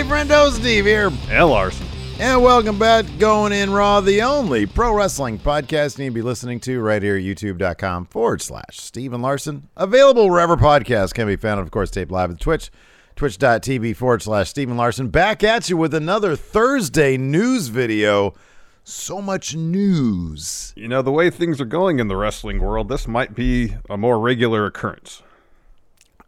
Hey, friendo, Steve here. L. Larson. And welcome back to Going In Raw, the only pro wrestling podcast you need to be listening to right here at youtube.com forward slash Steven Larson. Available wherever podcasts can be found, of course, taped live at Twitch, twitch.tv forward slash Steven Larson. Back at you with another Thursday news video. So much news. You know, the way things are going in the wrestling world, this might be a more regular occurrence.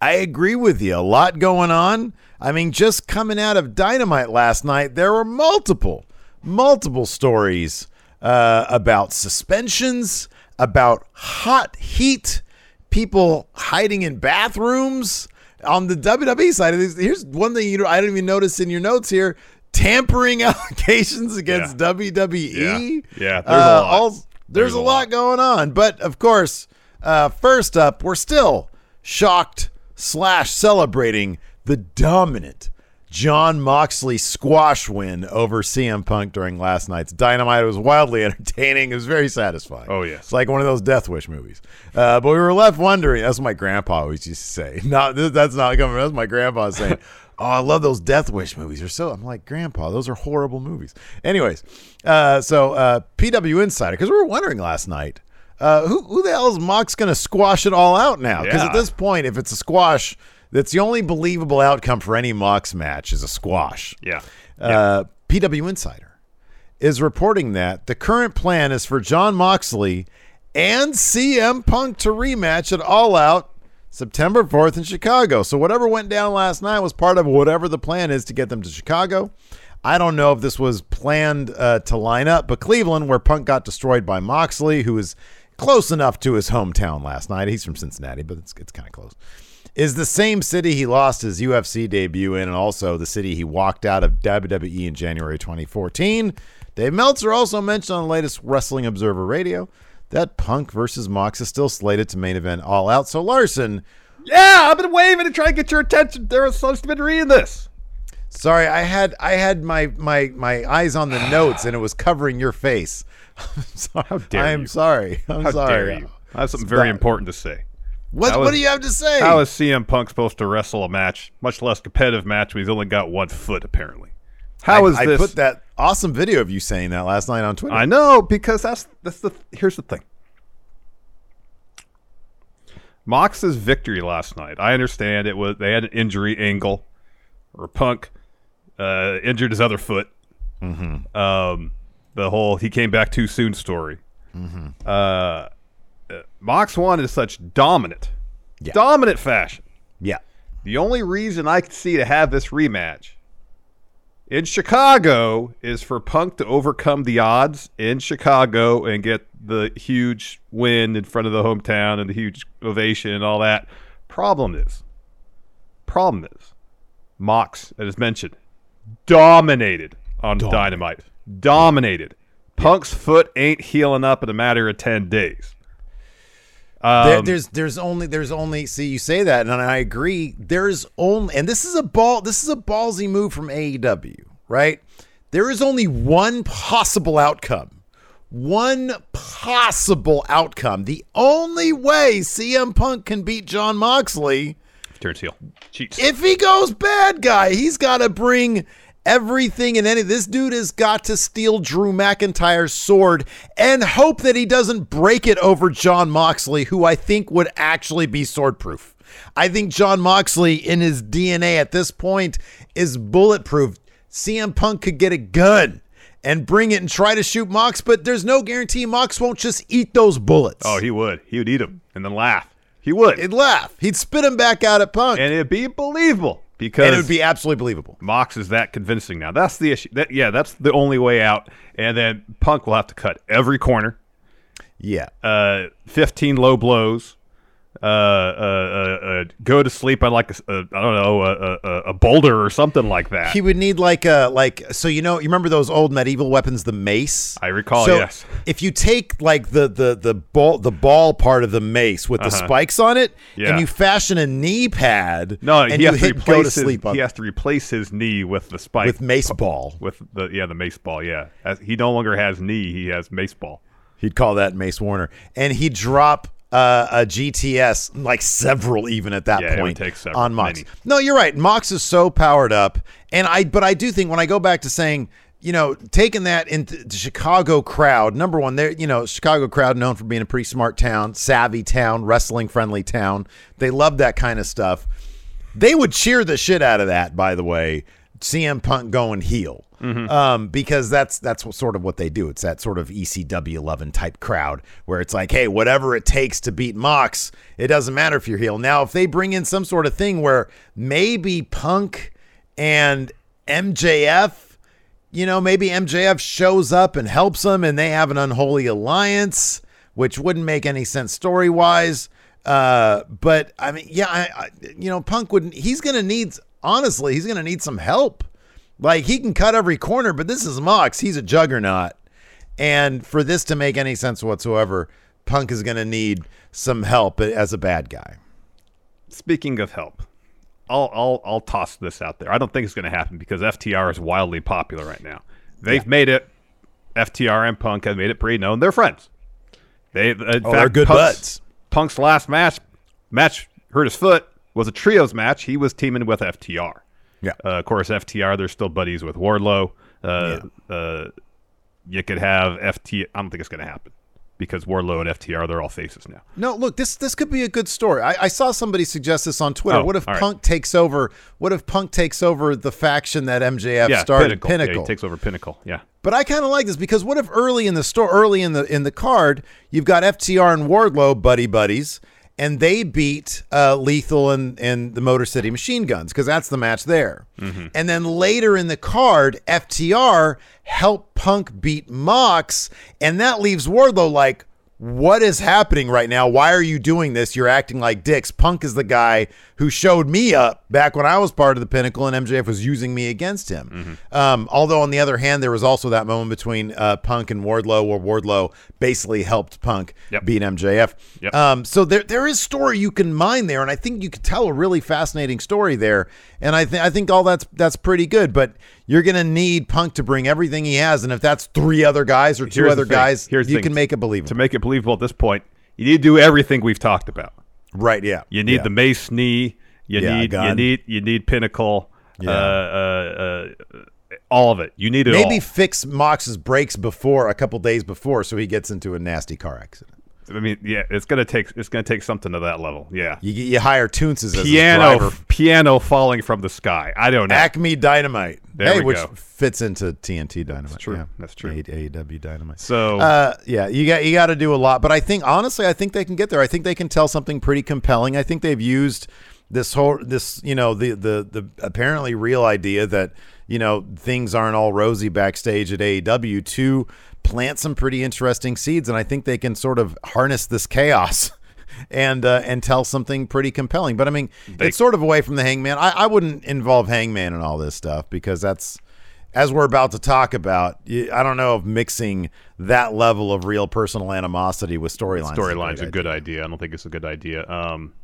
I agree with you. A lot going on. I mean, just coming out of Dynamite last night, there were multiple, multiple stories uh, about suspensions, about hot heat, people hiding in bathrooms. On the WWE side of this, here's one thing you I didn't even notice in your notes here: tampering allegations against Yeah. WWE. Yeah. Yeah, there's a Uh, lot. all- there's, There's a a lot lot. going on, but of course, uh, first up, we're still shocked slash celebrating the dominant Jon Moxley squash win over CM Punk during last night's Dynamite. It was wildly entertaining. It was very satisfying. Oh, yes. It's like one of those Death Wish movies. Uh, but we were left wondering. That's what my grandpa always used to say. Not that's not coming. That's my grandpa saying. Oh, I love those Death Wish movies. They're so. I'm like, Grandpa, those are horrible movies. Anyways, uh, so uh, PW Insider, because we were wondering last night, uh, who who the hell is Mox going to squash it all out now? Because at this point, if it's a squash, that's the only believable outcome for any Mox match is a squash. Yeah. Uh, PW Insider is reporting that the current plan is for Jon Moxley and CM Punk to rematch at All Out September 4th in Chicago. So whatever went down last night was part of whatever the plan is to get them to Chicago. I don't know if this was planned uh, to line up, but Cleveland, where Punk got destroyed by Moxley, who is close enough to his hometown last night. He's from Cincinnati, but it's, it's kind of close. Is the same city he lost his UFC debut in, and also the city he walked out of WWE in January 2014. Dave Meltzer also mentioned on the latest Wrestling Observer Radio that Punk versus Mox is still slated to main event All Out. So Larson, Yeah, I've been waving to try and get your attention. There was supposed to be reading this. sorry, I had I had my my my eyes on the notes and it was covering your face. I'm sorry. How dare I am sorry. I'm How sorry. I have something very Stop. important to say. What How what do you have to say? How is CM Punk supposed to wrestle a match, much less competitive match, when he's only got one foot, apparently? How I, is I this? put that awesome video of you saying that last night on Twitter. I know because that's that's the here's the thing. Mox's victory last night. I understand it was they had an injury angle, or Punk uh, injured his other foot. Mm-hmm. Um, the whole he came back too soon story. Mm-hmm. Uh, Mox won in such dominant, Yeah. dominant fashion. yeah. The only reason I could see to have this rematch in Chicago is for Punk to overcome the odds in Chicago and get the huge win in front of the hometown and the huge ovation and all that. Problem is, problem is, Mox, as mentioned, dominated on Dynamite. Dominated. Punk's foot ain't healing up in a matter of 10 days. Um, There, there's there's only there's only see you say that and I agree. There's only and this is a ball this is a ballsy move from AEW, right? There is only one possible outcome. One possible outcome. The only way CM Punk can beat Jon Moxley turns heel. Cheats. if he goes bad guy, he's got to bring everything and any. This dude has got to steal Drew McIntyre's sword and hope that he doesn't break it over Jon Moxley, who I think would actually be swordproof. I think Jon Moxley, in his DNA at this point, is bulletproof. CM Punk could get a gun and bring it and try to shoot Mox, but there's no guarantee Mox won't just eat those bullets. oh, he would. He would eat them and then laugh. He would. He'd laugh. He'd spit them back out at Punk. and it'd be believable because and it would be absolutely believable. Mox is that convincing now. That's the issue. That, yeah, that's the only way out. And then Punk will have to cut every corner, Yeah. uh, 15 low blows, uh, uh, uh, uh, go to sleep on like a, a I don't know a, a, a boulder or something like that. He would need like a like so you know you remember those old medieval weapons the mace I recall, so yes. if you take like the the the ball the ball part of the mace with the spikes on it Yeah. and you fashion a knee pad no, and he you has to hit go to replace his, sleep on he has to replace his knee with the spike with mace ball with the yeah the mace ball. Yeah, As, he no longer has knee. He has mace ball. he'd call that Mace Warner and he'd drop uh, a GTS like several even at that Yeah, point several, on Mox. many. No, you're right. Mox is so powered up, and I but I do think when I go back to saying. You know, taking that into the Chicago crowd. Number one, there. You know, Chicago crowd known for being a pretty smart town, savvy town, wrestling friendly town. They love that kind of stuff. They would cheer the shit out of that. By the way, CM Punk going heel, um, because that's that's what, sort of what they do. It's that sort of ECW 11 type crowd where it's like, hey, whatever it takes to beat Mox, it doesn't matter if you're heel. Now, if they bring in some sort of thing where maybe Punk and MJF, you know, maybe MJF shows up and helps them, and they have an unholy alliance, which wouldn't make any sense story wise. Uh, but I mean, yeah, I, I you know, Punk wouldn't. He's gonna need honestly, he's gonna need some help. Like he can cut every corner, but this is Mox. He's a juggernaut, and for this to make any sense whatsoever, Punk is gonna need some help as a bad guy. Speaking of help, I'll I'll I'll toss this out there. I don't think it's going to happen because FTR is wildly popular right now. They've made it. FTR and Punk have made it pretty known they're friends. They in fact, Oh, they're good Punk's, buds. Punk's last match match hurt his foot was a trios match. He was teaming with FTR. Yeah. Uh, of course, FTR they're still buddies with Wardlow. Uh, uh, you could have FT. I don't think it's going to happen because Wardlow and FTR they're all faces now. No, look, this this could be a good story. I, I saw somebody suggest this on Twitter. Oh, what if all right. Punk takes over? What if Punk takes over the faction that MJF yeah, started? Pinnacle. Yeah, he takes over Pinnacle. Yeah. But I kind of like this because what if early in the store, early in the in the card, you've got FTR and Wardlow buddy buddies, and they beat uh, Lethal and and the Motor City Machine Guns because that's the match there. And then later in the card, FTR help Punk beat Mox, and that leaves Wardlow like. What is happening right now? Why are you doing this? You're acting like dicks. Punk is the guy who showed me up back when I was part of the Pinnacle and MJF was using me against him. Um, although, on the other hand, there was also that moment between uh, Punk and Wardlow where Wardlow basically helped Punk Yep. beat MJF. Yep. Um, so there, there is story you can mine there, and I think you could tell a really fascinating story there. And I think I think all that's that's pretty good. But you're gonna need Punk to bring everything he has, and if that's three other guys or two Here's the other thing. guys, Here's the you thing. can make it believable. To make it believable at this point, you need to do everything we've talked about. right? Yeah. You need Yeah. the mace knee. You Yeah, need you need you need pinnacle. Yeah. Uh, uh, uh, all of it. You need it maybe all. fix Mox's brakes before a couple days before, so he gets into a nasty car accident. I mean, yeah, it's gonna take it's gonna take something to that level. Yeah. You, get you hire Toonces as Piano piano falling from the sky. I don't know. Acme Dynamite. There hey, which go. fits into TNT Dynamite. That's true. Yeah. That's true. A- AEW Dynamite. So Uh, yeah, you got you got to do a lot, but I think honestly, I think they can get there. I think they can tell something pretty compelling. I think they've used this whole this you know the the the apparently real idea that you know things aren't all rosy backstage at AEW to plant some pretty interesting seeds, and I think they can sort of harness this chaos. And uh, and tell something pretty compelling, but I mean, They- it's sort of away from the Hangman. I, I wouldn't involve Hangman in all this stuff because that's as we're about to talk about, I don't know if mixing that level of real personal animosity with storylines. is Storyline's a great good idea. idea. I don't think it's a good idea. Um,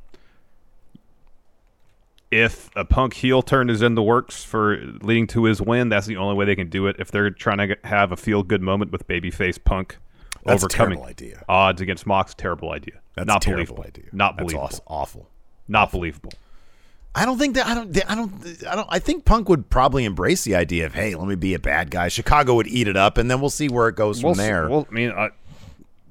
if a Punk heel turn is in the works for leading to his win, that's the only way they can do it. If they're trying to have a feel good moment with babyface Punk That's overcoming idea. odds against Mox, terrible idea. That's Not believable. idea. Not believable. awes- awful. Not believable. I don't think that I don't I don't I don't I think Punk would probably embrace the idea of hey, let me be a bad guy. Chicago would eat it up, and then we'll see where it goes We'll from see- there. Well, I mean, I,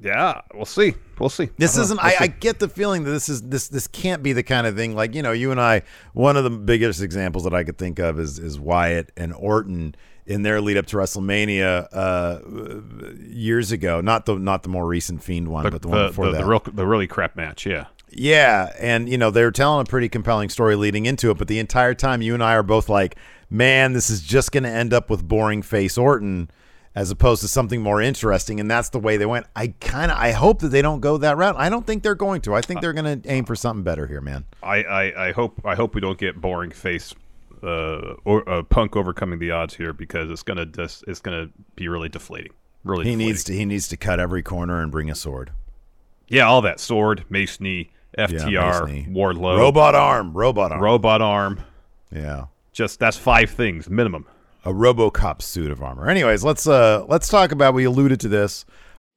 yeah, we'll see. We'll see. This I isn't. We'll I, I get the feeling that this is this this can't be the kind of thing like you know you and I. One of the biggest examples that I could think of is is Wyatt and Orton in their lead up to WrestleMania uh, years ago. Not the not the more recent Fiend one, the, but the one before the, that. the real the really crap match. Yeah. Yeah, and you know they were telling a pretty compelling story leading into it, but the entire time you and I are both like, "Man, this is just going to end up with boring face Orton." As opposed to something more interesting, and that's the way they went. I kind of, I hope that they don't go that route. I don't think they're going to. I think they're going to aim for something better here, man. I, I, I hope I hope we don't get boring face uh, or uh, Punk overcoming the odds here because it's gonna just it's gonna be really deflating. Really, He deflating. needs to, he needs to cut every corner and bring a sword. yeah, all that sword, mace knee, Yeah, FTR, Mace knee. Wardlow, robot arm, robot arm. robot arm. yeah, Just that's five things minimum. A RoboCop suit of armor. Anyways, let's uh let's talk about. We alluded to this.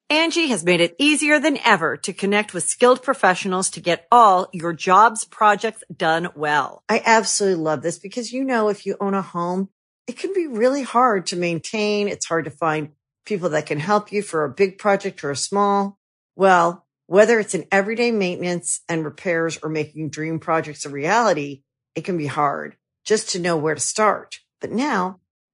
Angie has made it easier than ever to connect with skilled professionals to get all your jobs projects done well. I absolutely love this because, you know, if you own a home, it can be really hard to maintain. It's hard to find people that can help you for a big project or a small. Well, whether it's in everyday maintenance and repairs or making dream projects a reality, it can be hard just to know where to start. But now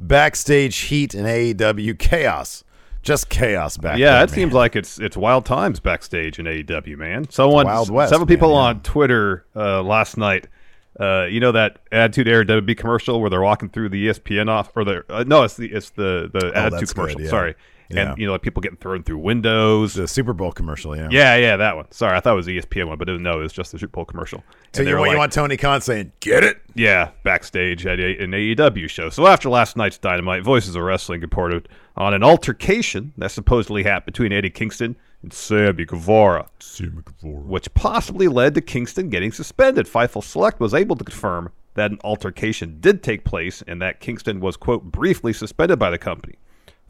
Backstage heat and AEW chaos, just chaos back. yeah, there, it seems like it's it's wild times backstage in AEW, man. Someone, Wild West, several people man, yeah. on Twitter uh, last night. Uh, you know that Attitude Era WB commercial where they're walking through the ESPN off, or the uh, no, it's the it's the the Oh, Attitude that's good, commercial. yeah. Sorry, Yeah. and you know like people getting thrown through windows. the Super Bowl commercial. Yeah, yeah, yeah, that one. Sorry, I thought it was the ESPN one, but it was, no, it was just the Super Bowl commercial. So you, want you want Tony Khan saying, "Get it"? yeah, backstage at a, an AEW show. So after last night's Dynamite, Voices of Wrestling reported on an altercation that supposedly happened between Eddie Kingston and Sammy Guevara, Sammy Guevara, which possibly led to Kingston getting suspended. Fightful Select was able to confirm that an altercation did take place and that Kingston was, quote, briefly suspended by the company.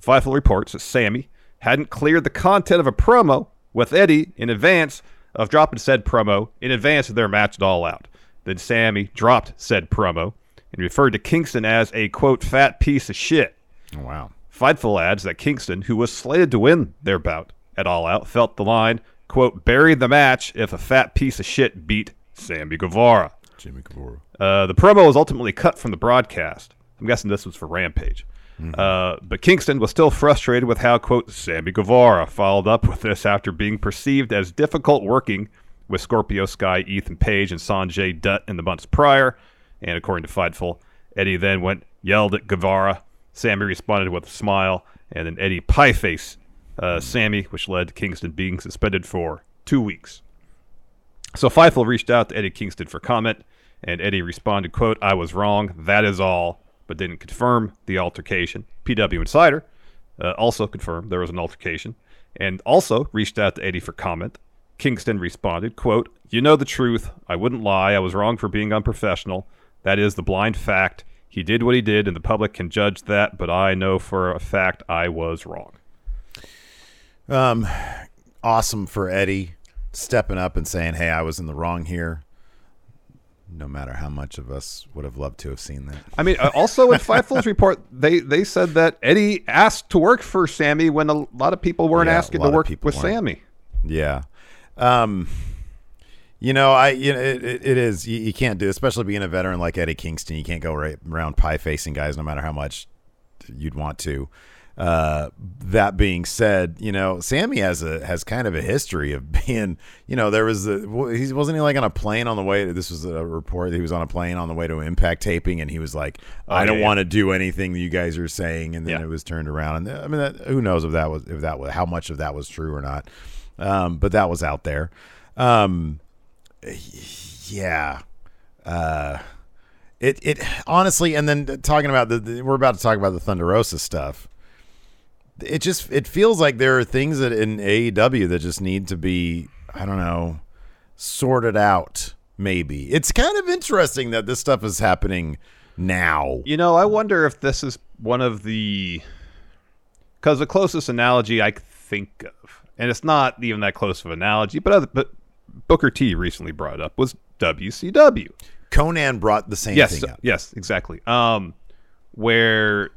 Fightful reports that Sammy hadn't cleared the content of a promo with Eddie in advance of dropping said promo in advance of their match at All Out. Then Sammy dropped said promo and referred to Kingston as a, quote, fat piece of shit. Wow. Fightful adds that Kingston, who was slated to win their bout at All Out, felt the line, quote, buried the match if a fat piece of shit beat Sammy Guevara. Jimmy Guevara. Uh, the promo was ultimately cut from the broadcast. I'm guessing this was for Rampage. Uh, but Kingston was still frustrated with how, quote, Sammy Guevara followed up with this after being perceived as difficult working with Scorpio Sky, Ethan Page, and Sanjay Dutt in the months prior. And according to Fightful, Eddie then went, yelled at Guevara. Sammy responded with a smile, and then Eddie pieface uh, Sammy, which led to Kingston being suspended for two weeks. So Fightful reached out to Eddie Kingston for comment, And Eddie responded, quote, I was wrong. That is all, but didn't confirm the altercation. PW Insider uh, also confirmed there was an altercation and also reached out to Eddie for comment. Kingston responded, quote, You know the truth. I wouldn't lie. I was wrong for being unprofessional. That is the blind fact. He did what he did, and the public can judge that, but I know for a fact I was wrong. Um, awesome for Eddie stepping up and saying, "Hey, I was in the wrong here." No matter how much of us would have loved to have seen that. I mean, uh, also in Fightful's report, they they said that Eddie asked to work for Sammy when a lot of people weren't Yeah, asking to work with weren't. Sammy. Yeah. Um, you know, I you know it, it, it is you, you can't do, especially being a veteran like Eddie Kingston. You can't go right around pie facing guys, no matter how much you'd want to. Uh, that being said, you know, Sammy has a has kind of a history of being, you know, there was a he wasn't he like on a plane on the way. To, This was a report. That he was on a plane on the way to Impact taping, and he was like, "I Oh, don't yeah, yeah. want to do anything that you guys are saying," and then Yeah. it was turned around. And I mean, that, who knows if that was if that was how much of that was true or not. Um, but that was out there. Um, yeah. Uh, it it honestly, and then talking about the, the we're about to talk about the Thunder Rosa stuff. It just it feels like there are things that in AEW that just need to be I don't know sorted out. Maybe it's kind of interesting that this stuff is happening now. You know, I wonder if this is one of the because the closest analogy I think of, and it's not even that close of an analogy, but other, but Booker T recently brought up was WCW. Konnan brought the same yes, thing up. yes, exactly. Um, where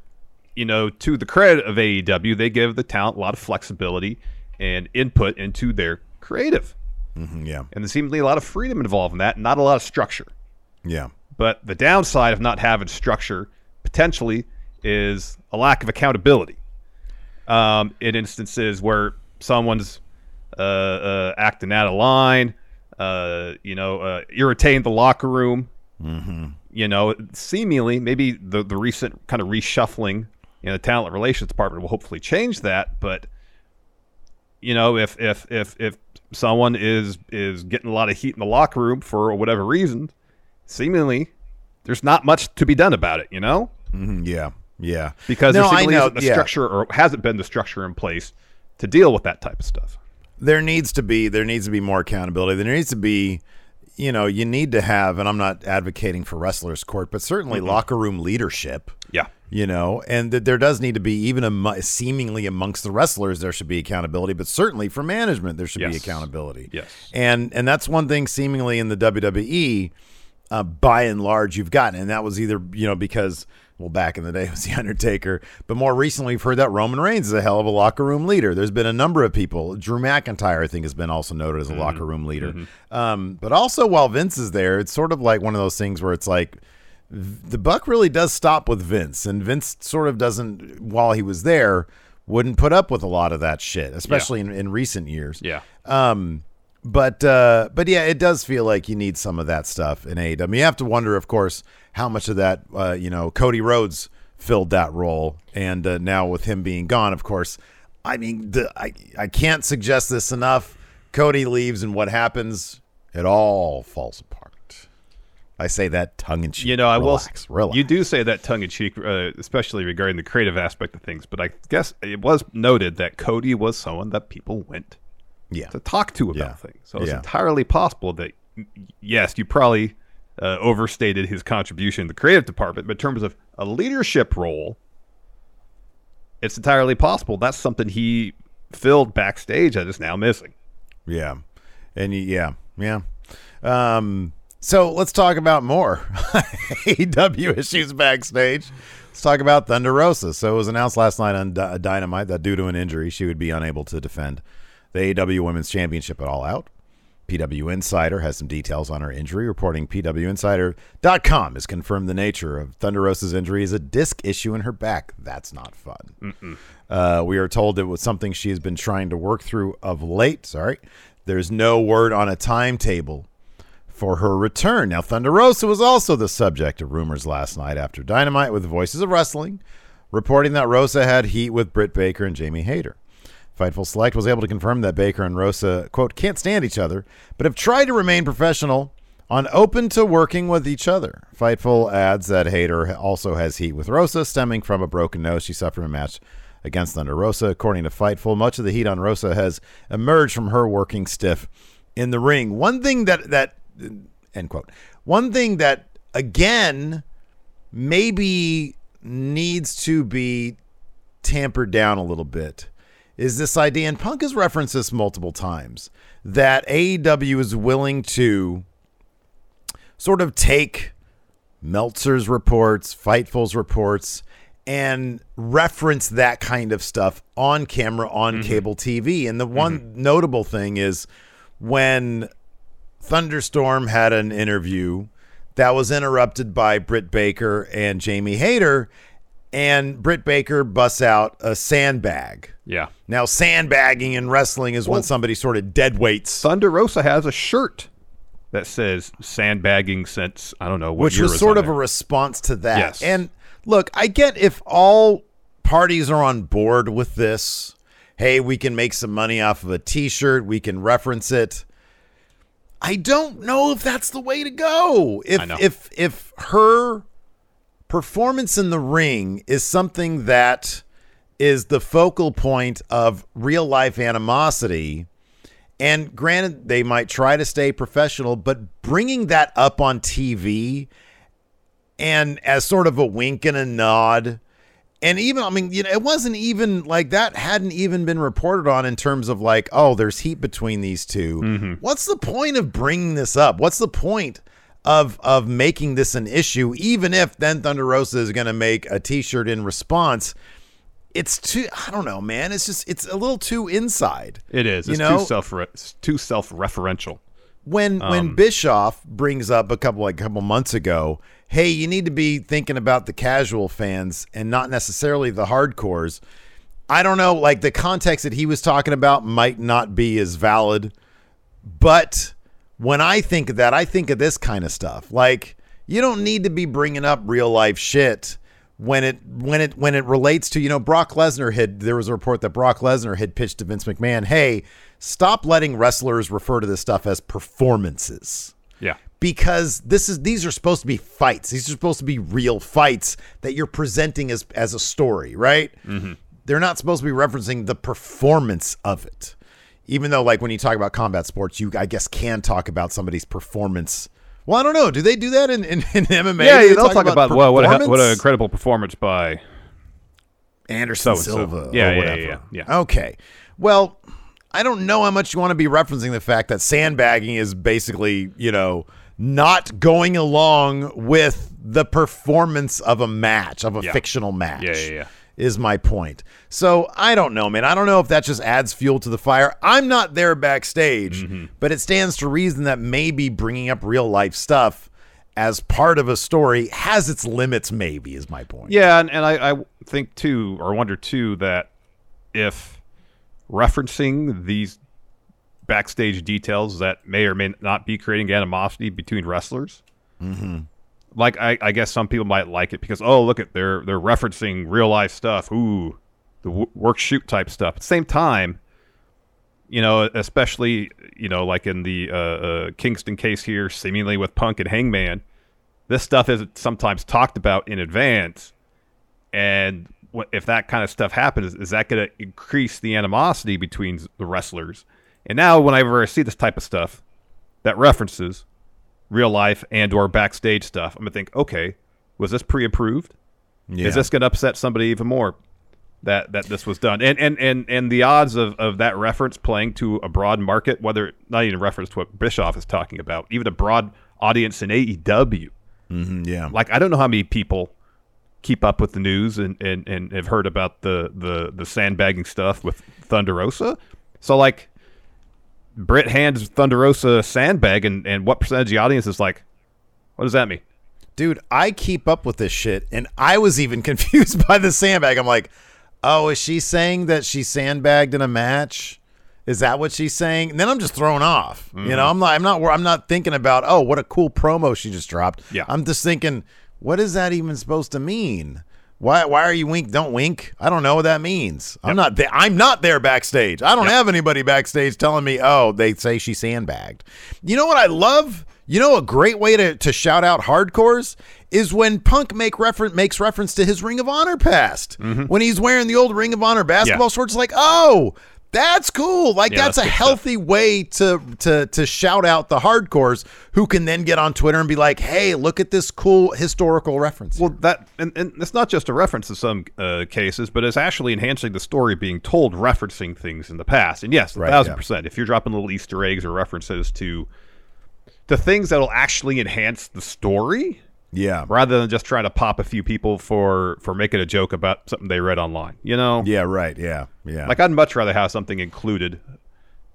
you know, to the credit of AEW, they give the talent a lot of flexibility and input into their creative, Mhm, yeah, and there seemingly a lot of freedom involved in that, not a lot of structure. yeah, But the downside of not having structure potentially is a lack of accountability. Um, in instances where someone's uh, uh, acting out of line, uh, you know, uh, irritating the locker room, mm-hmm. you know, seemingly maybe the, the recent kind of reshuffling in the talent relations department will hopefully change that. But you know, if if if if someone is is getting a lot of heat in the locker room for whatever reason, seemingly there's not much to be done about it. You know, Mhm, yeah, yeah. because No, there seemingly know, isn't the yeah. structure or hasn't been the structure in place to deal with that type of stuff. there needs to be there needs to be more accountability. There needs to be, you know, you need to have, and I'm not advocating for wrestlers court, but certainly locker room leadership. Yeah. You know, and that there does need to be even amo- seemingly amongst the wrestlers there should be accountability, but certainly for management there should be accountability. Yes. and and that's one thing seemingly in the WWE, uh, by and large, you've gotten, and that was either you know because well back in the day it was the Undertaker, but more recently we've heard that Roman Reigns is a hell of a locker room leader. There's been a number of people. Drew McIntyre I think has been also noted as a locker room leader, um, but also while Vince is there, it's sort of like one of those things where it's like the buck really does stop with Vince, and Vince sort of doesn't while he was there wouldn't put up with a lot of that shit, especially in, in recent years. Yeah. Um, but uh, but yeah, it does feel like you need some of that stuff in AEW. You have to wonder, of course, how much of that uh, you know Cody Rhodes filled that role, and uh, now with him being gone, of course, I mean, the, I I can't suggest this enough. Cody leaves, and what happens? It all falls apart. I say that tongue in cheek. You know, I relax, will. relax. You do say that tongue in cheek, uh, especially regarding the creative aspect of things. But I guess it was noted that Cody was someone that people went yeah, to talk to about Yeah. things. So it's Yeah. entirely possible that, yes, you probably uh, overstated his contribution in the creative department, but in terms of a leadership role, it's entirely possible that's something he filled backstage that is now missing. Yeah. And yeah, yeah. Um, so let's talk about more AEW issues backstage. Let's talk about Thunder Rosa. So it was announced last night on Dy- Dynamite that due to an injury, she would be unable to defend the AEW Women's Championship at All Out. PW Insider has some details on her injury, reporting PWInsider.com has confirmed the nature of Thunder Rosa's injury is a disc issue in her back. That's not fun. Uh, we are told it was something she has been trying to work through of late. Sorry. There's no word on a timetable for her return. Now, Thunder Rosa was also the subject of rumors last night after Dynamite with Voices of Wrestling, reporting that Rosa had heat with Britt Baker and Jamie Hayter. Fightful Select was able to confirm that Baker and Rosa, quote, can't stand each other, but have tried to remain professional on open to working with each other. Fightful adds that Hayter also has heat with Rosa, stemming from a broken nose she suffered in a match against Thunder Rosa. According to Fightful, much of the heat on Rosa has emerged from her working stiff in the ring. One thing that that end quote. One thing that again maybe needs to be tampered down a little bit is this idea, and Punk has referenced this multiple times, that AEW is willing to sort of take Meltzer's reports, Fightful's reports, and reference that kind of stuff on camera on mm-hmm. cable TV. And the one mm-hmm. notable thing is when Thunderstorm had an interview that was interrupted by Britt Baker and Jamie Hayter, and Britt Baker busts out a sandbag. Yeah. Now, sandbagging in wrestling is when somebody sort of dead weights, Thunder Rosa has a shirt that says sandbagging since I don't know what which was sort of a response to that. Yes. And look, I get if all parties are on board with this, hey, we can make some money off of a t shirt, we can reference it. I don't know if that's the way to go. If if if her performance in the ring is something that is the focal point of real life animosity, and granted, they might try to stay professional, but bringing that up on TV and as sort of a wink and a nod, and even, I mean, you know, it wasn't even like that hadn't even been reported on in terms of like, oh, there's heat between these 2 mm-hmm. What's the point of bringing this up? What's the point of of making this an issue, even if then Thunder Rosa is going to make a T-shirt in response? It's too, I don't know, man. It's just, it's a little too inside. It is. You know, too self it's too self referential. When Um, when Bischoff brings up a couple like a couple months ago, hey, you need to be thinking about the casual fans and not necessarily the hardcores. I don't know, like the context that he was talking about might not be as valid, but when I think of that, I think of this kind of stuff. Like you don't need to be bringing up real life shit when it when it when it relates to you know Brock Lesnar had there was a report that Brock Lesnar had pitched to Vince McMahon, hey, stop letting wrestlers refer to this stuff as performances Yeah. because this is these are supposed to be fights. These are supposed to be real fights that you're presenting as as a story, right? Mm-hmm. They're not supposed to be referencing the performance of it. Even though, like when you talk about combat sports, you I guess can talk about somebody's performance. Well, I don't know. Do they do that in, in, in MMA? Yeah, they they'll talk about, well, what a, what a performance? incredible performance by Anderson so-and-so. Silva. Yeah, or yeah, whatever. yeah, yeah, yeah. Okay. Well, I don't know how much you want to be referencing the fact that sandbagging is basically, you know, not going along with the performance of a match, of a Yeah. fictional match. Yeah, yeah, yeah. Is my point. So I don't know, man. I don't know if that just adds fuel to the fire. I'm not there backstage, Mm-hmm. but it stands to reason that maybe bringing up real life stuff as part of a story has its limits, maybe, is my point. Yeah, and, and I, I think too, or wonder too, that if referencing these backstage details that may or may not be creating animosity between wrestlers, like I, I guess some people might like it because oh look at they're they're referencing real life stuff, ooh, the w- work shoot type stuff. At the same time, you know, especially you know like in the uh, uh, Kingston case here, seemingly with Punk and Hangman, this stuff is sometimes talked about in advance and what, if that kind of stuff happens, is that going to increase the animosity between the wrestlers? And now, whenever I see this type of stuff that references real life and or backstage stuff, I'm gonna think, okay, was this pre-approved? Yeah. Is this going to upset somebody even more that that this was done? And and and and the odds of of that reference playing to a broad market, whether not even reference to what Bischoff is talking about, even a broad audience in AEW, Mhm, yeah. like I don't know how many people keep up with the news and, and, and have heard about the, the, the sandbagging stuff with Thunder Rosa. So like Britt hands Thunder Rosa a sandbag and, and what percentage of the audience is like, what does that mean? Dude, I keep up with this shit, and I was even confused by the sandbag. I'm like, oh, is she saying that she sandbagged in a match? Is that what she's saying? And then I'm just thrown off. Mm-hmm. You know, I'm not, I'm not, I'm not thinking about, oh, what a cool promo she just dropped. Yeah. I'm just thinking, what is that even supposed to mean? Why, why are you wink? Don't wink. I don't know what that means. I'm not there. I'm not there backstage. I don't have anybody backstage telling me, oh, they say she sandbagged. You know what I love? You know, a great way to, to shout out hardcores is when Punk make refer- makes reference to his Ring of Honor past. Mm-hmm. When he's wearing the old Ring of Honor basketball Yeah. shorts, like, oh, that's cool. Like Yeah, that's, that's a healthy way to to to shout out the hardcores who can then get on Twitter and be like, hey, look at this cool historical reference. Well, that and, and it's not just a reference in some uh, cases, but it's actually enhancing the story being told, referencing things in the past. And yes, a Right, thousand yeah. percent. If you're dropping little Easter eggs or references to the things that'll actually enhance the story, yeah. rather than just trying to pop a few people for for making a joke about something they read online. You know, Yeah, right. Yeah. Yeah. like I'd much rather have something included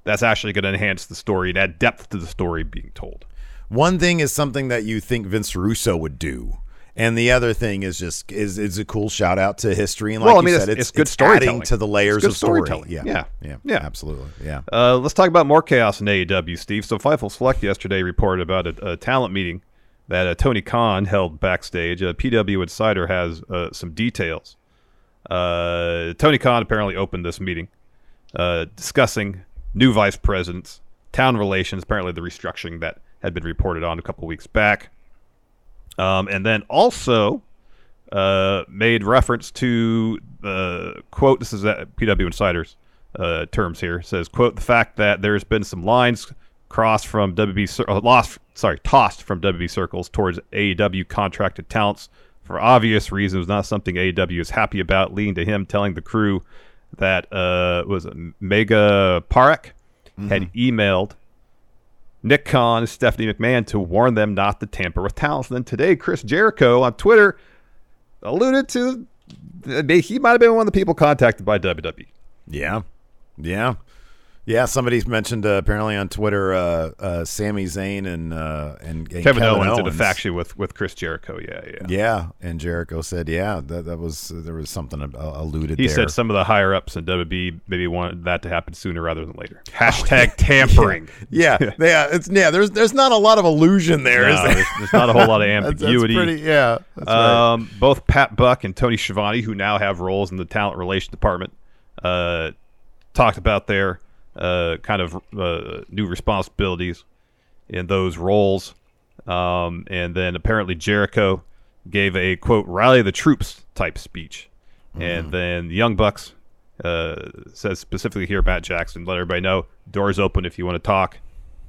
that's actually going to enhance the story and add depth to the story being told. One thing is something that you think Vince Russo would do. And the other thing is just is is a cool shout out to history and like Well, I you said, it's- it's, it's good it's storytelling. adding to the layers of story. storytelling. Yeah, Yeah. yeah, Yeah. absolutely, yeah. Uh, let's talk about more chaos in AEW, Steve. So Fightful Select yesterday reported about a, a talent meeting that uh, Tony Khan held backstage. Uh, PW Insider has uh, some details. Uh, Tony Khan apparently opened this meeting uh, discussing new vice presidents, town relations, apparently the restructuring that had been reported on a couple weeks back. Um, and then also uh, made reference to the quote. This is PW Insiders terms here. Says quote the fact that there's been some lines crossed from WB uh, lost sorry tossed from WB circles towards AEW contracted talents for obvious reasons. Not something AEW is happy about. Leading to him telling the crew that uh, was Megha Parekh had emailed Nick Khan and Stephanie McMahon to warn them not to tamper with talents. And then today, Chris Jericho on Twitter alluded to he might have been one of the people contacted by WWE. Yeah, yeah, yeah. Somebody's mentioned uh, apparently on Twitter, uh, uh, Sami Zayn and uh, and, and Kevin, Owens, in a faction with, with Chris Jericho. Yeah, yeah. Yeah, and Jericho said, yeah, that that was there was something uh, alluded. He there. said some of the higher ups in WWE maybe wanted that to happen sooner rather than later. Hashtag tampering. Yeah, yeah, it's yeah. There's there's not a lot of illusion there, No, is there? there's, there's not a whole lot of That's- that's ambiguity. pretty- yeah, that's right. um, Both Pat Buck and Tony Schiavone, who now have roles in the talent relation department, uh, talked about their uh, kind of uh, new responsibilities in those roles. Um, and then apparently Jericho gave a quote rally the troops type speech. And then the Young Bucks uh, says specifically here, Matt Jackson, let everybody know doors open if you want to talk.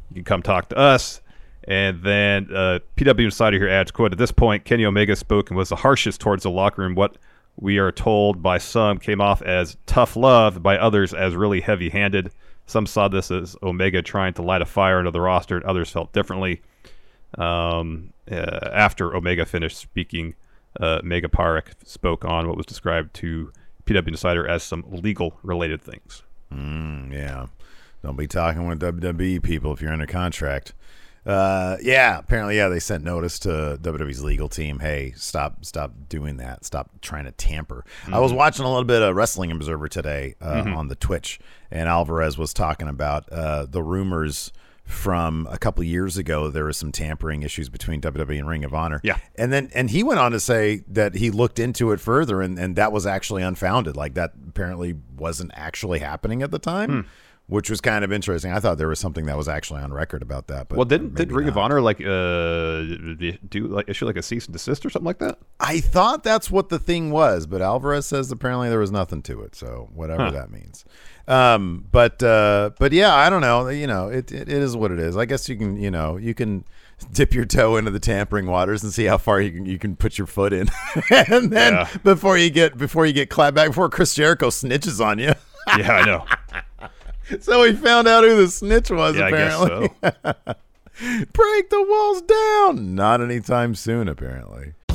You can come talk to us. And then uh, PW Insider here adds, quote, at this point, Kenny Omega spoke and was the harshest towards the locker room. What we are told by some came off as tough love, by others as really heavy handed. Some saw this as Omega trying to light a fire under the roster, and others felt differently. Um, uh, after Omega finished speaking, uh, Megha Parekh spoke on what was described to PW Insider as some legal related things. Mm, yeah. Don't be talking with WWE people if you're under contract. Uh, yeah, apparently, yeah, they sent notice to WWE's legal team. Hey, stop, stop doing that. Stop trying to tamper. I was watching a little bit of Wrestling Observer today uh, on the Twitch, and Alvarez was talking about uh, the rumors from a couple years ago. There was some tampering issues between WWE and Ring of Honor. Yeah. and then and he went on to say that he looked into it further, and and that was actually unfounded. Like that apparently wasn't actually happening at the time. Hmm. Which was kind of interesting. I thought there was something that was actually on record about that. But Well, didn't did Ring of. Honor like uh do like issue like a cease and desist or something like that? I thought that's what the thing was, but Alvarez says apparently there was nothing to it. So whatever Huh. that means. Um, but uh, but yeah, I don't know. You know, it, it, it is what it is. I guess you can you know you can dip your toe into the tampering waters and see how far you can you can put your foot in, and then Yeah. before you get before you get clapped back before Chris Jericho snitches on you. Yeah, I know. so we found out who the snitch was. Yeah, I guess apparently, so. break the walls down. Not anytime soon, apparently.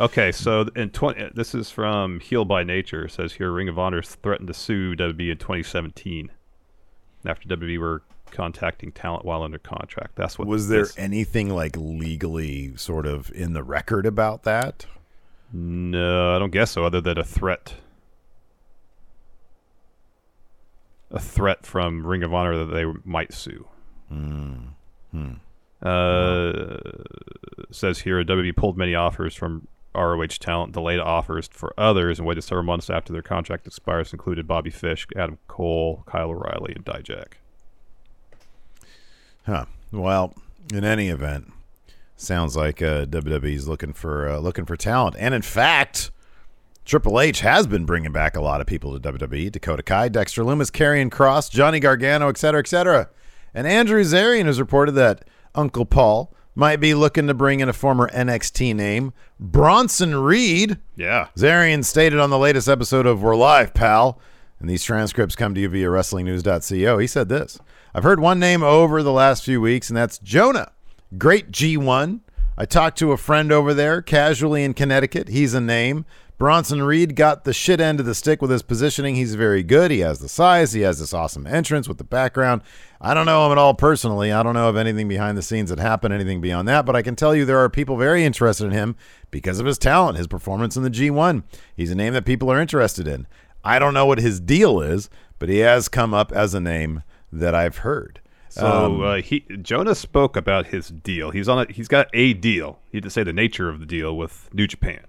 Okay, so in 20, this is from Heel by Nature. It says here Ring of Honor threatened to sue WWE in 2017 after WWE were contacting talent while under contract. That's what Was there anything like legally sort of in the record about that? No, I don't guess so. Other than a threat, a threat from Ring of Honor that they might sue. Uh, says here WWE pulled many offers from ROH talent, delayed offers for others, and waited several months after their contract expires. Included Bobby Fish, Adam Cole, Kyle O'Reilly, and Dijak. Huh. Well, in any event, sounds like uh, WWE's looking for uh, looking for talent, and in fact, Triple H has been bringing back a lot of people to WWE: Dakota Kai, Dexter Loomis, Karrion Kross, Johnny Gargano, etc., cetera, et cetera. And Andrew Zarian has reported that Uncle Paul might be looking to bring in a former NXT name, Bronson Reed. Yeah. Zarian stated on the latest episode of We're Live, pal, and these transcripts come to you via WrestlingNews.co. He said this I've heard one name over the last few weeks, and that's Jonah. Great G1. I talked to a friend over there casually in Connecticut. He's a name. Bronson Reed got the shit end of the stick with his positioning. He's very good. He has the size. He has this awesome entrance with the background. I don't know him at all personally. I don't know of anything behind the scenes that happened, anything beyond that, but I can tell you there are people very interested in him because of his talent, his performance in the G1. He's a name that people are interested in. I don't know what his deal is, but he has come up as a name that I've heard. So uh, he Jonah spoke about his deal. He's on a, he's got a deal. He didn't say the nature of the deal with New Japan.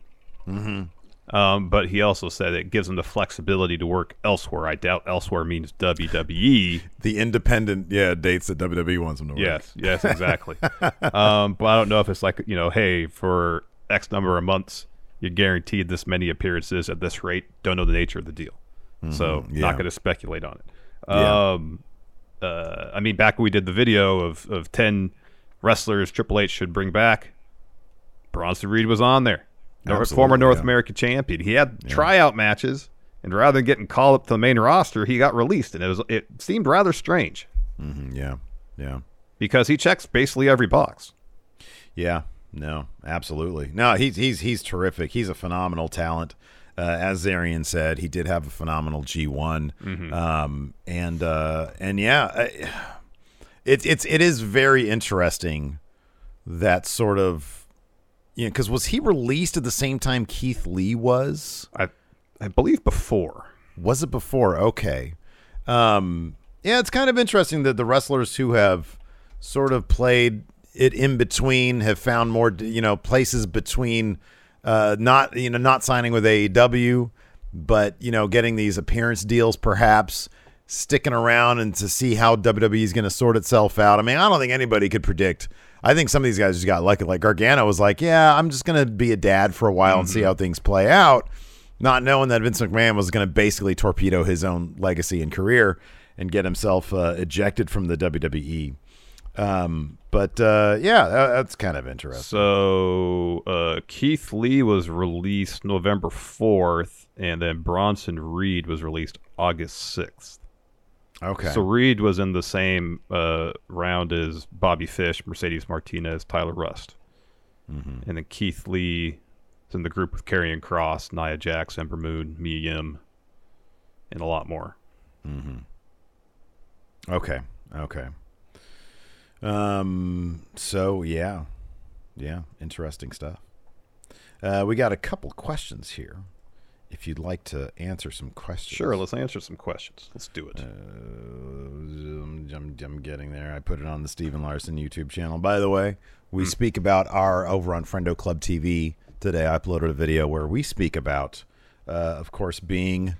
Mm-hmm. Um, but he also said it gives him the flexibility to work elsewhere. I doubt elsewhere means WWE. The independent, yeah, dates that WWE wants him to work. Yes, yes, exactly. um, but I don't know if it's like you know, hey, for X number of months, you're guaranteed this many appearances at this rate. Don't know the nature of the deal, so yeah. not going to speculate on it. Yeah. Um, uh, I mean, back when we did the video of of ten wrestlers Triple H should bring back, Bronson Reed was on there, Nor- Absolutely, former North yeah. American champion. He had tryout matches, and rather than getting called up to the main roster, he got released, and it was it seemed rather strange Mhm, yeah, yeah. because he checks basically every box. Yeah, no, absolutely. No, he's he's he's terrific. He's a phenomenal talent. Uh, as Zarian said, he did have a phenomenal G one, um, and uh, and yeah, I- it, it's it is very interesting that sort of know because was he released at the same time Keith Lee was? I I believe before. Was it before? Okay. Um, yeah, it's kind of interesting that the wrestlers who have sort of played it in between have found more, you know, places between uh, not, you know, not signing with AEW, but, you know, getting these appearance deals perhaps, sticking around and to see how WWE is going to sort itself out. I mean, I don't think anybody could predict. I think some of these guys just got lucky. Like Gargano was like, yeah, I'm just going to be a dad for a while and see how things play out not knowing that Vince McMahon was going to basically torpedo his own legacy and career and get himself uh, ejected from the WWE. Um, but uh, yeah, that, that's kind of interesting. So uh, Keith Lee was released November fourth, and then Bronson Reed was released August sixth. Okay. So Reed was in the same uh, round as Bobby Fish, Mercedes Martinez, Tyler Rust, Mm-hmm. and then Keith Lee is in the group with Karrion Kross, Nia Jax, Ember Moon, Mia Yim, and a lot more. okay. Okay. Um. So yeah, yeah, interesting stuff. Uh, we got a couple questions here. If you'd like to answer some questions, Sure, let's answer some questions. Let's do it. Uh, I'm, I'm, getting there. I put it on the Stephen Larson YouTube channel. By the way, we speak about our over on Friendo Club TV today. I uploaded a video where we speak about, uh, of course, being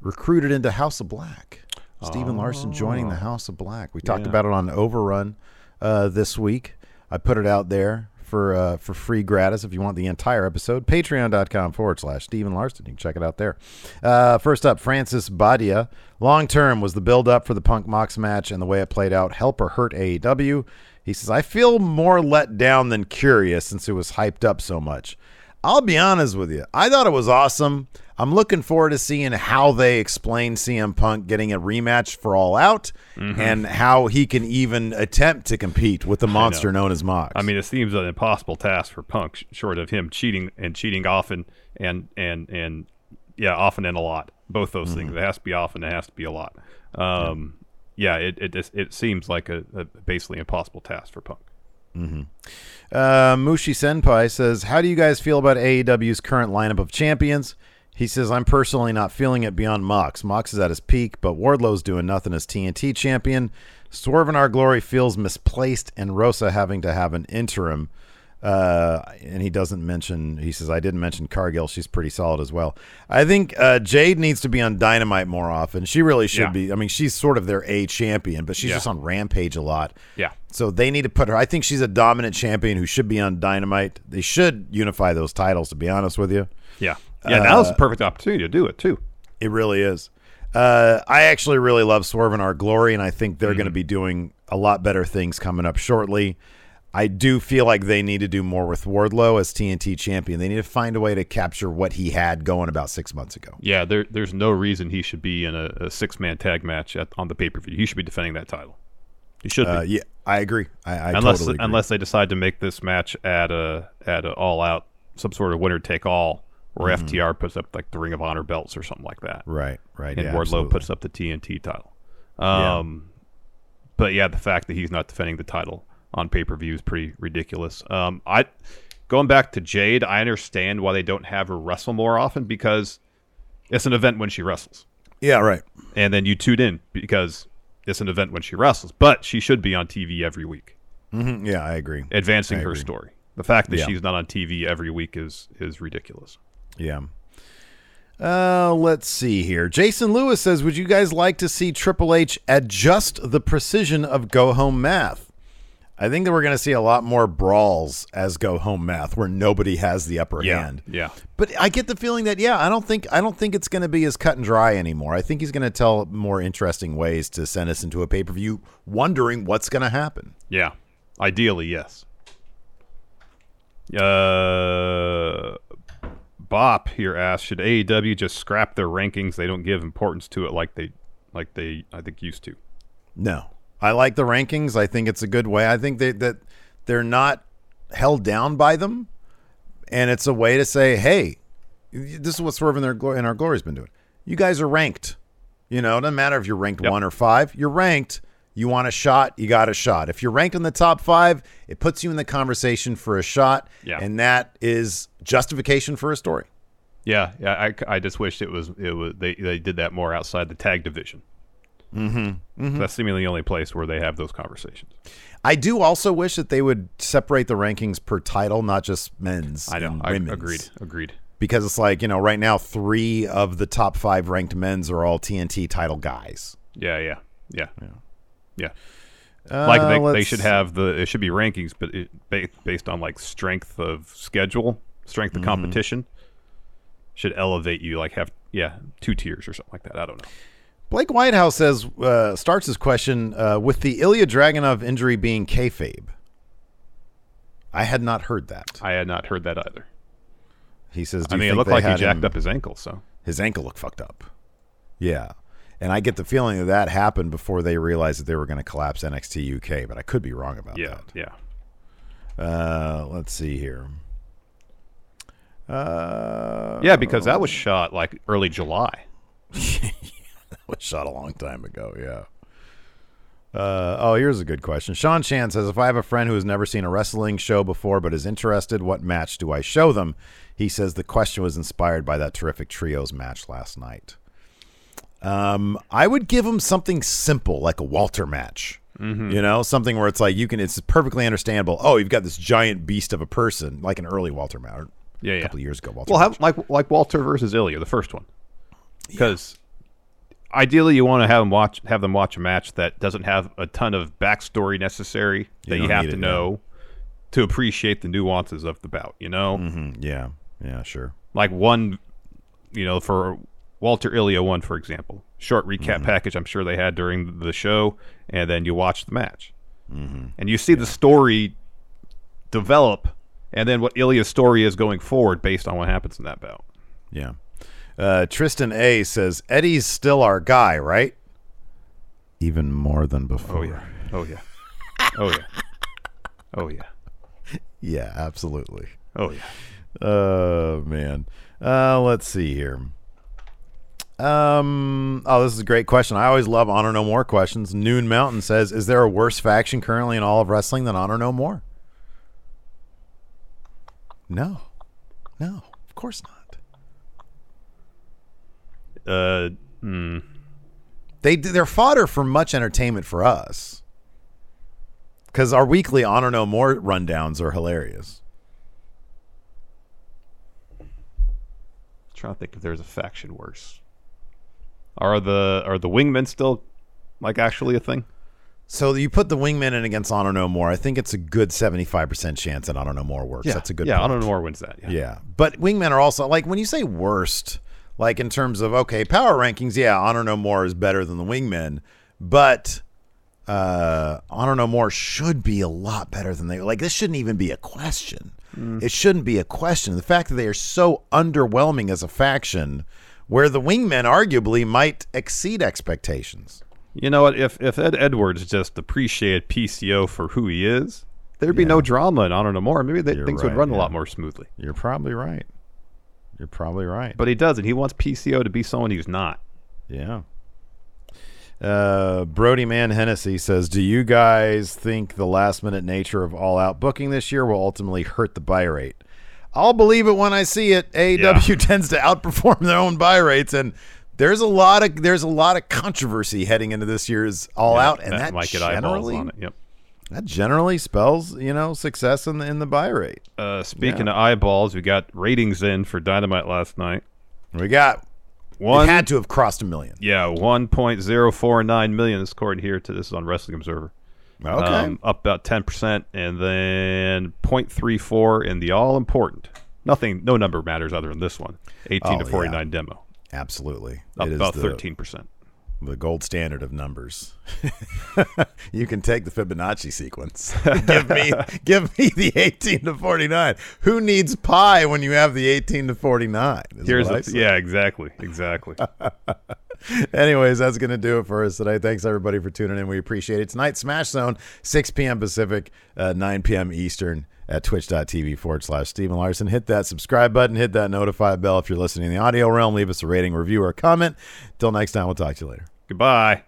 recruited into House of Black. Stephen Larson joining the House of Black. We talked Yeah. about it on Overrun uh, this week. I put it out there for uh, for free gratis if you want the entire episode. Patreon.com forward slash Stephen Larson. You can check it out there. Uh, first up, Francis Badia. Long term was the build up for the Punk Mox match and the way it played out help or hurt AEW? He says, I feel more let down than curious since it was hyped up so much. I'll be honest with you. I thought it was awesome. I'm looking forward to seeing how they explain CM Punk getting a rematch for All Out Mm-hmm. and how he can even attempt to compete with the monster known as Mox. I mean, it seems an impossible task for Punk, short of him cheating and cheating often and and and yeah, often and a lot. Both those things. It has to be often. It has to be a lot. Um, yeah. it it just- it seems like a, a basically impossible task for Punk. Uh, Mushi Senpai says, How do you guys feel about AEW's current lineup of champions? He says, I'm personally not feeling it beyond Mox. Mox is at his peak, but Wardlow's doing nothing as TNT champion. Swerve in Our Glory feels misplaced, and Rosa having to have an interim. Uh, and he doesn't mention, he says, I didn't mention Cargill. She's pretty solid as well. I think uh, Jade needs to be on Dynamite more often. She really should Yeah. be. I mean, she's sort of their A champion, but she's Yeah. just on Rampage a lot. Yeah. So they need to put her. I think she's a dominant champion who should be on Dynamite. They should unify those titles. To be honest with you, Yeah. Yeah. That was a perfect opportunity to do it too. it really is. Uh, I actually really love Swerve and Our Glory, and I think they're going to be doing a lot better things coming up shortly. I do feel like they need to do more with Wardlow as TNT champion. They need to find a way to capture what he had going about six months ago. Yeah. There, there's no reason he should be in a, a six man tag match at, on the pay per view. He should be defending that title. He should be. Uh, yeah, I agree. I, I unless totally agree. unless they decide to make this match at a at a all out some sort of winner take all where FTR puts up like the Ring of Honor belts or something like that, right, right. and yeah, Wardlow absolutely. puts up the TNT title. Um, but yeah, the fact that he's not defending the title on pay per view is pretty ridiculous. Um, I going back to Jade, I understand why they don't have her wrestle more often because it's an event when she wrestles Yeah, right. and then you tune in because it's an event when she wrestles. But she should be on TV every week, hmm Yeah, I agree. advancing I her agree. story. The fact that Yeah. she's not on TV every week is is ridiculous. Yeah. Uh, let's see here. Jason Lewis says, "Would you guys like to see Triple H adjust the precision of go home math?" I think that we're going to see a lot more brawls as go home math, where nobody has the upper hand. yeah. But I get the feeling that yeah, I don't think I don't think it's going to be as cut and dry anymore. I think he's going to tell more interesting ways to send us into a pay per view, wondering what's going to happen. Yeah. Ideally, yes. Uh, Bop here asks, should AEW just scrap their rankings? They don't give importance to it like they like they I think used to. No, I like the rankings. I think it's a good way. I think they, that they're not held down by them, and it's a way to say, "Hey, this is what Swerve in their in our glory's been doing. You guys are ranked. You know, it doesn't matter if you're ranked Yep. one or five. You're ranked. You want a shot, you got a shot. If you're ranked in the top five, it puts you in the conversation for a shot, Yeah. and that is justification for a story. Yeah, yeah. I, I just wished it was it was they they did that more outside the tag division. Mm-hmm. That's seemingly the only place where they have those conversations. I do also wish that they would separate the rankings per title, not just men's. I know. and I women's. agreed. Agreed. because it's like you know right now three of the top five ranked men's are all TNT title guys. Yeah, yeah, yeah, yeah. Uh, like they, they should have the it should be rankings, but it, based on like strength of schedule, strength Mm-hmm. of competition, should elevate you. Like have yeah two tiers or something like that. I don't know. Blake Whitehouse says uh, starts his question uh, with the Ilya Dragunov injury being kayfabe. I had not heard that. I had not heard that either. He says, Do I mean, it looked like he jacked him- up his ankle. So his ankle looked fucked up. Yeah. And I get the feeling that that happened before they realized that they were going to collapse NXT UK, but I could be wrong about yeah, that. yeah, Uh, let's see here. Uh, yeah. Because that was shot like early July. was shot a long time ago. Yeah. Uh, oh, here's a good question. Sean Chan says, "If I have a friend who has never seen a wrestling show before but is interested, what match do I show them?" He says the question was inspired by that terrific trios match last night. Um, I would give him something simple like a Walter match. You know, something where it's like you can. It's perfectly understandable. Oh, you've got this giant beast of a person, like an early Walter match. or Yeah, a yeah. couple of years ago. Walter Well, have, like like Walter versus Ilya, the first one, because ideally you want to have them watch have them watch a match that doesn't have a ton of backstory necessary that You you, have to know, to appreciate the nuances of the bout. You know, Mm-hmm. Yeah. Yeah. Sure. like one, you know, for Walter Ilya one, for example, short recap Mm-hmm. package. I'm sure they had during the show, and then you watch the match, Mm-hmm. and you see the story develop, and then what Ilya's story is going forward based on what happens in that bout. Yeah. Uh, Tristan A says Eddie's still our guy, right? Even more than before. Oh yeah, oh yeah, oh yeah, oh yeah, Yeah. Absolutely. oh yeah. Oh man. Uh, let's see here. Um. Oh, this is a great question. I always love Honor No More questions. Noon Mountain says, "Is there a worse faction currently in all of wrestling than Honor No More?" No, no, of course not. Uh, hmm. They they're fodder for much entertainment for us because our weekly Honor No More rundowns are hilarious. trying to think if there's a faction worse. Are the are the wingmen still like actually a thing? So you put the wingman in against Honor No More. I think it's a good seventy-five percent chance that Honor No More works. Yeah, That's a good. Yeah, point. Honor No More wins that. Yeah. Yeah, but wingmen are also like when you say worst, like in terms of okay power rankings. Yeah, Honor No More is better than the wingmen, but uh, Honor No More should be a lot better than they. Like this shouldn't even be a question. It shouldn't be a question. The fact that they are so underwhelming as a faction, where the wingmen arguably might exceed expectations. You know what? If if Ed Edwards just appreciated PCO for who he is, there'd be no drama in Honor No More. Maybe they, things right, would run a lot more smoothly. You're probably right. You're probably right. But he doesn't. He wants PCO to be someone he's not. Yeah. Uh, Brody Man Hennessy says, "Do you guys think the last minute nature of all out booking this year will ultimately hurt the buy rate?" I'll believe it when I see it. AEW tends to outperform their own buy rates, and there's a lot of there's a lot of controversy heading into this year's all Yeah, out, and that, might get eyeballs generally on it. Yep. That generally spells you know success in the in the buy rate. Uh, speaking of eyeballs, we got ratings in for Dynamite last night. We got One it had to have crossed a million. Yeah, one point zero four nine million is according here to this is on Wrestling Observer. Okay, Um, up about ten percent, and then 0.34 in the all important. Nothing, no number matters other than this one. Eighteen Oh, to forty nine demo, absolutely. up It about thirteen percent. The gold standard of numbers. you can take the Fibonacci sequence. give me give me the 18 to 49. Who needs pi when you have the 18 to 49? Here's a, yeah, exactly, exactly. Anyways, that's going to do it for us today. Thanks everybody for tuning in. We appreciate it. Tonight, Smash Zone, 6 p.m. Pacific, uh, 9 p.m. Eastern at twitch.tv forward slash Stephen Larson. Hit that subscribe button, hit that notify bell if you're listening in the audio realm. Leave us a rating, review, or a comment. Till next time, we'll talk to you later. Goodbye.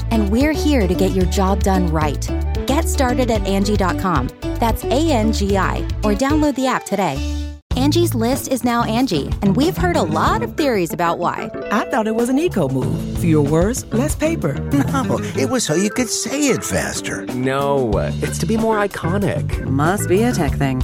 and we're here to get your job done right. Get started at Angie.com. That's A N G I, or download the app today. Angie's list is now Angie, and we've heard a lot of theories about why. I thought it was an eco move. Fewer words, less paper. No, it was so you could say it faster. No, it's to be more iconic. Must be a tech thing.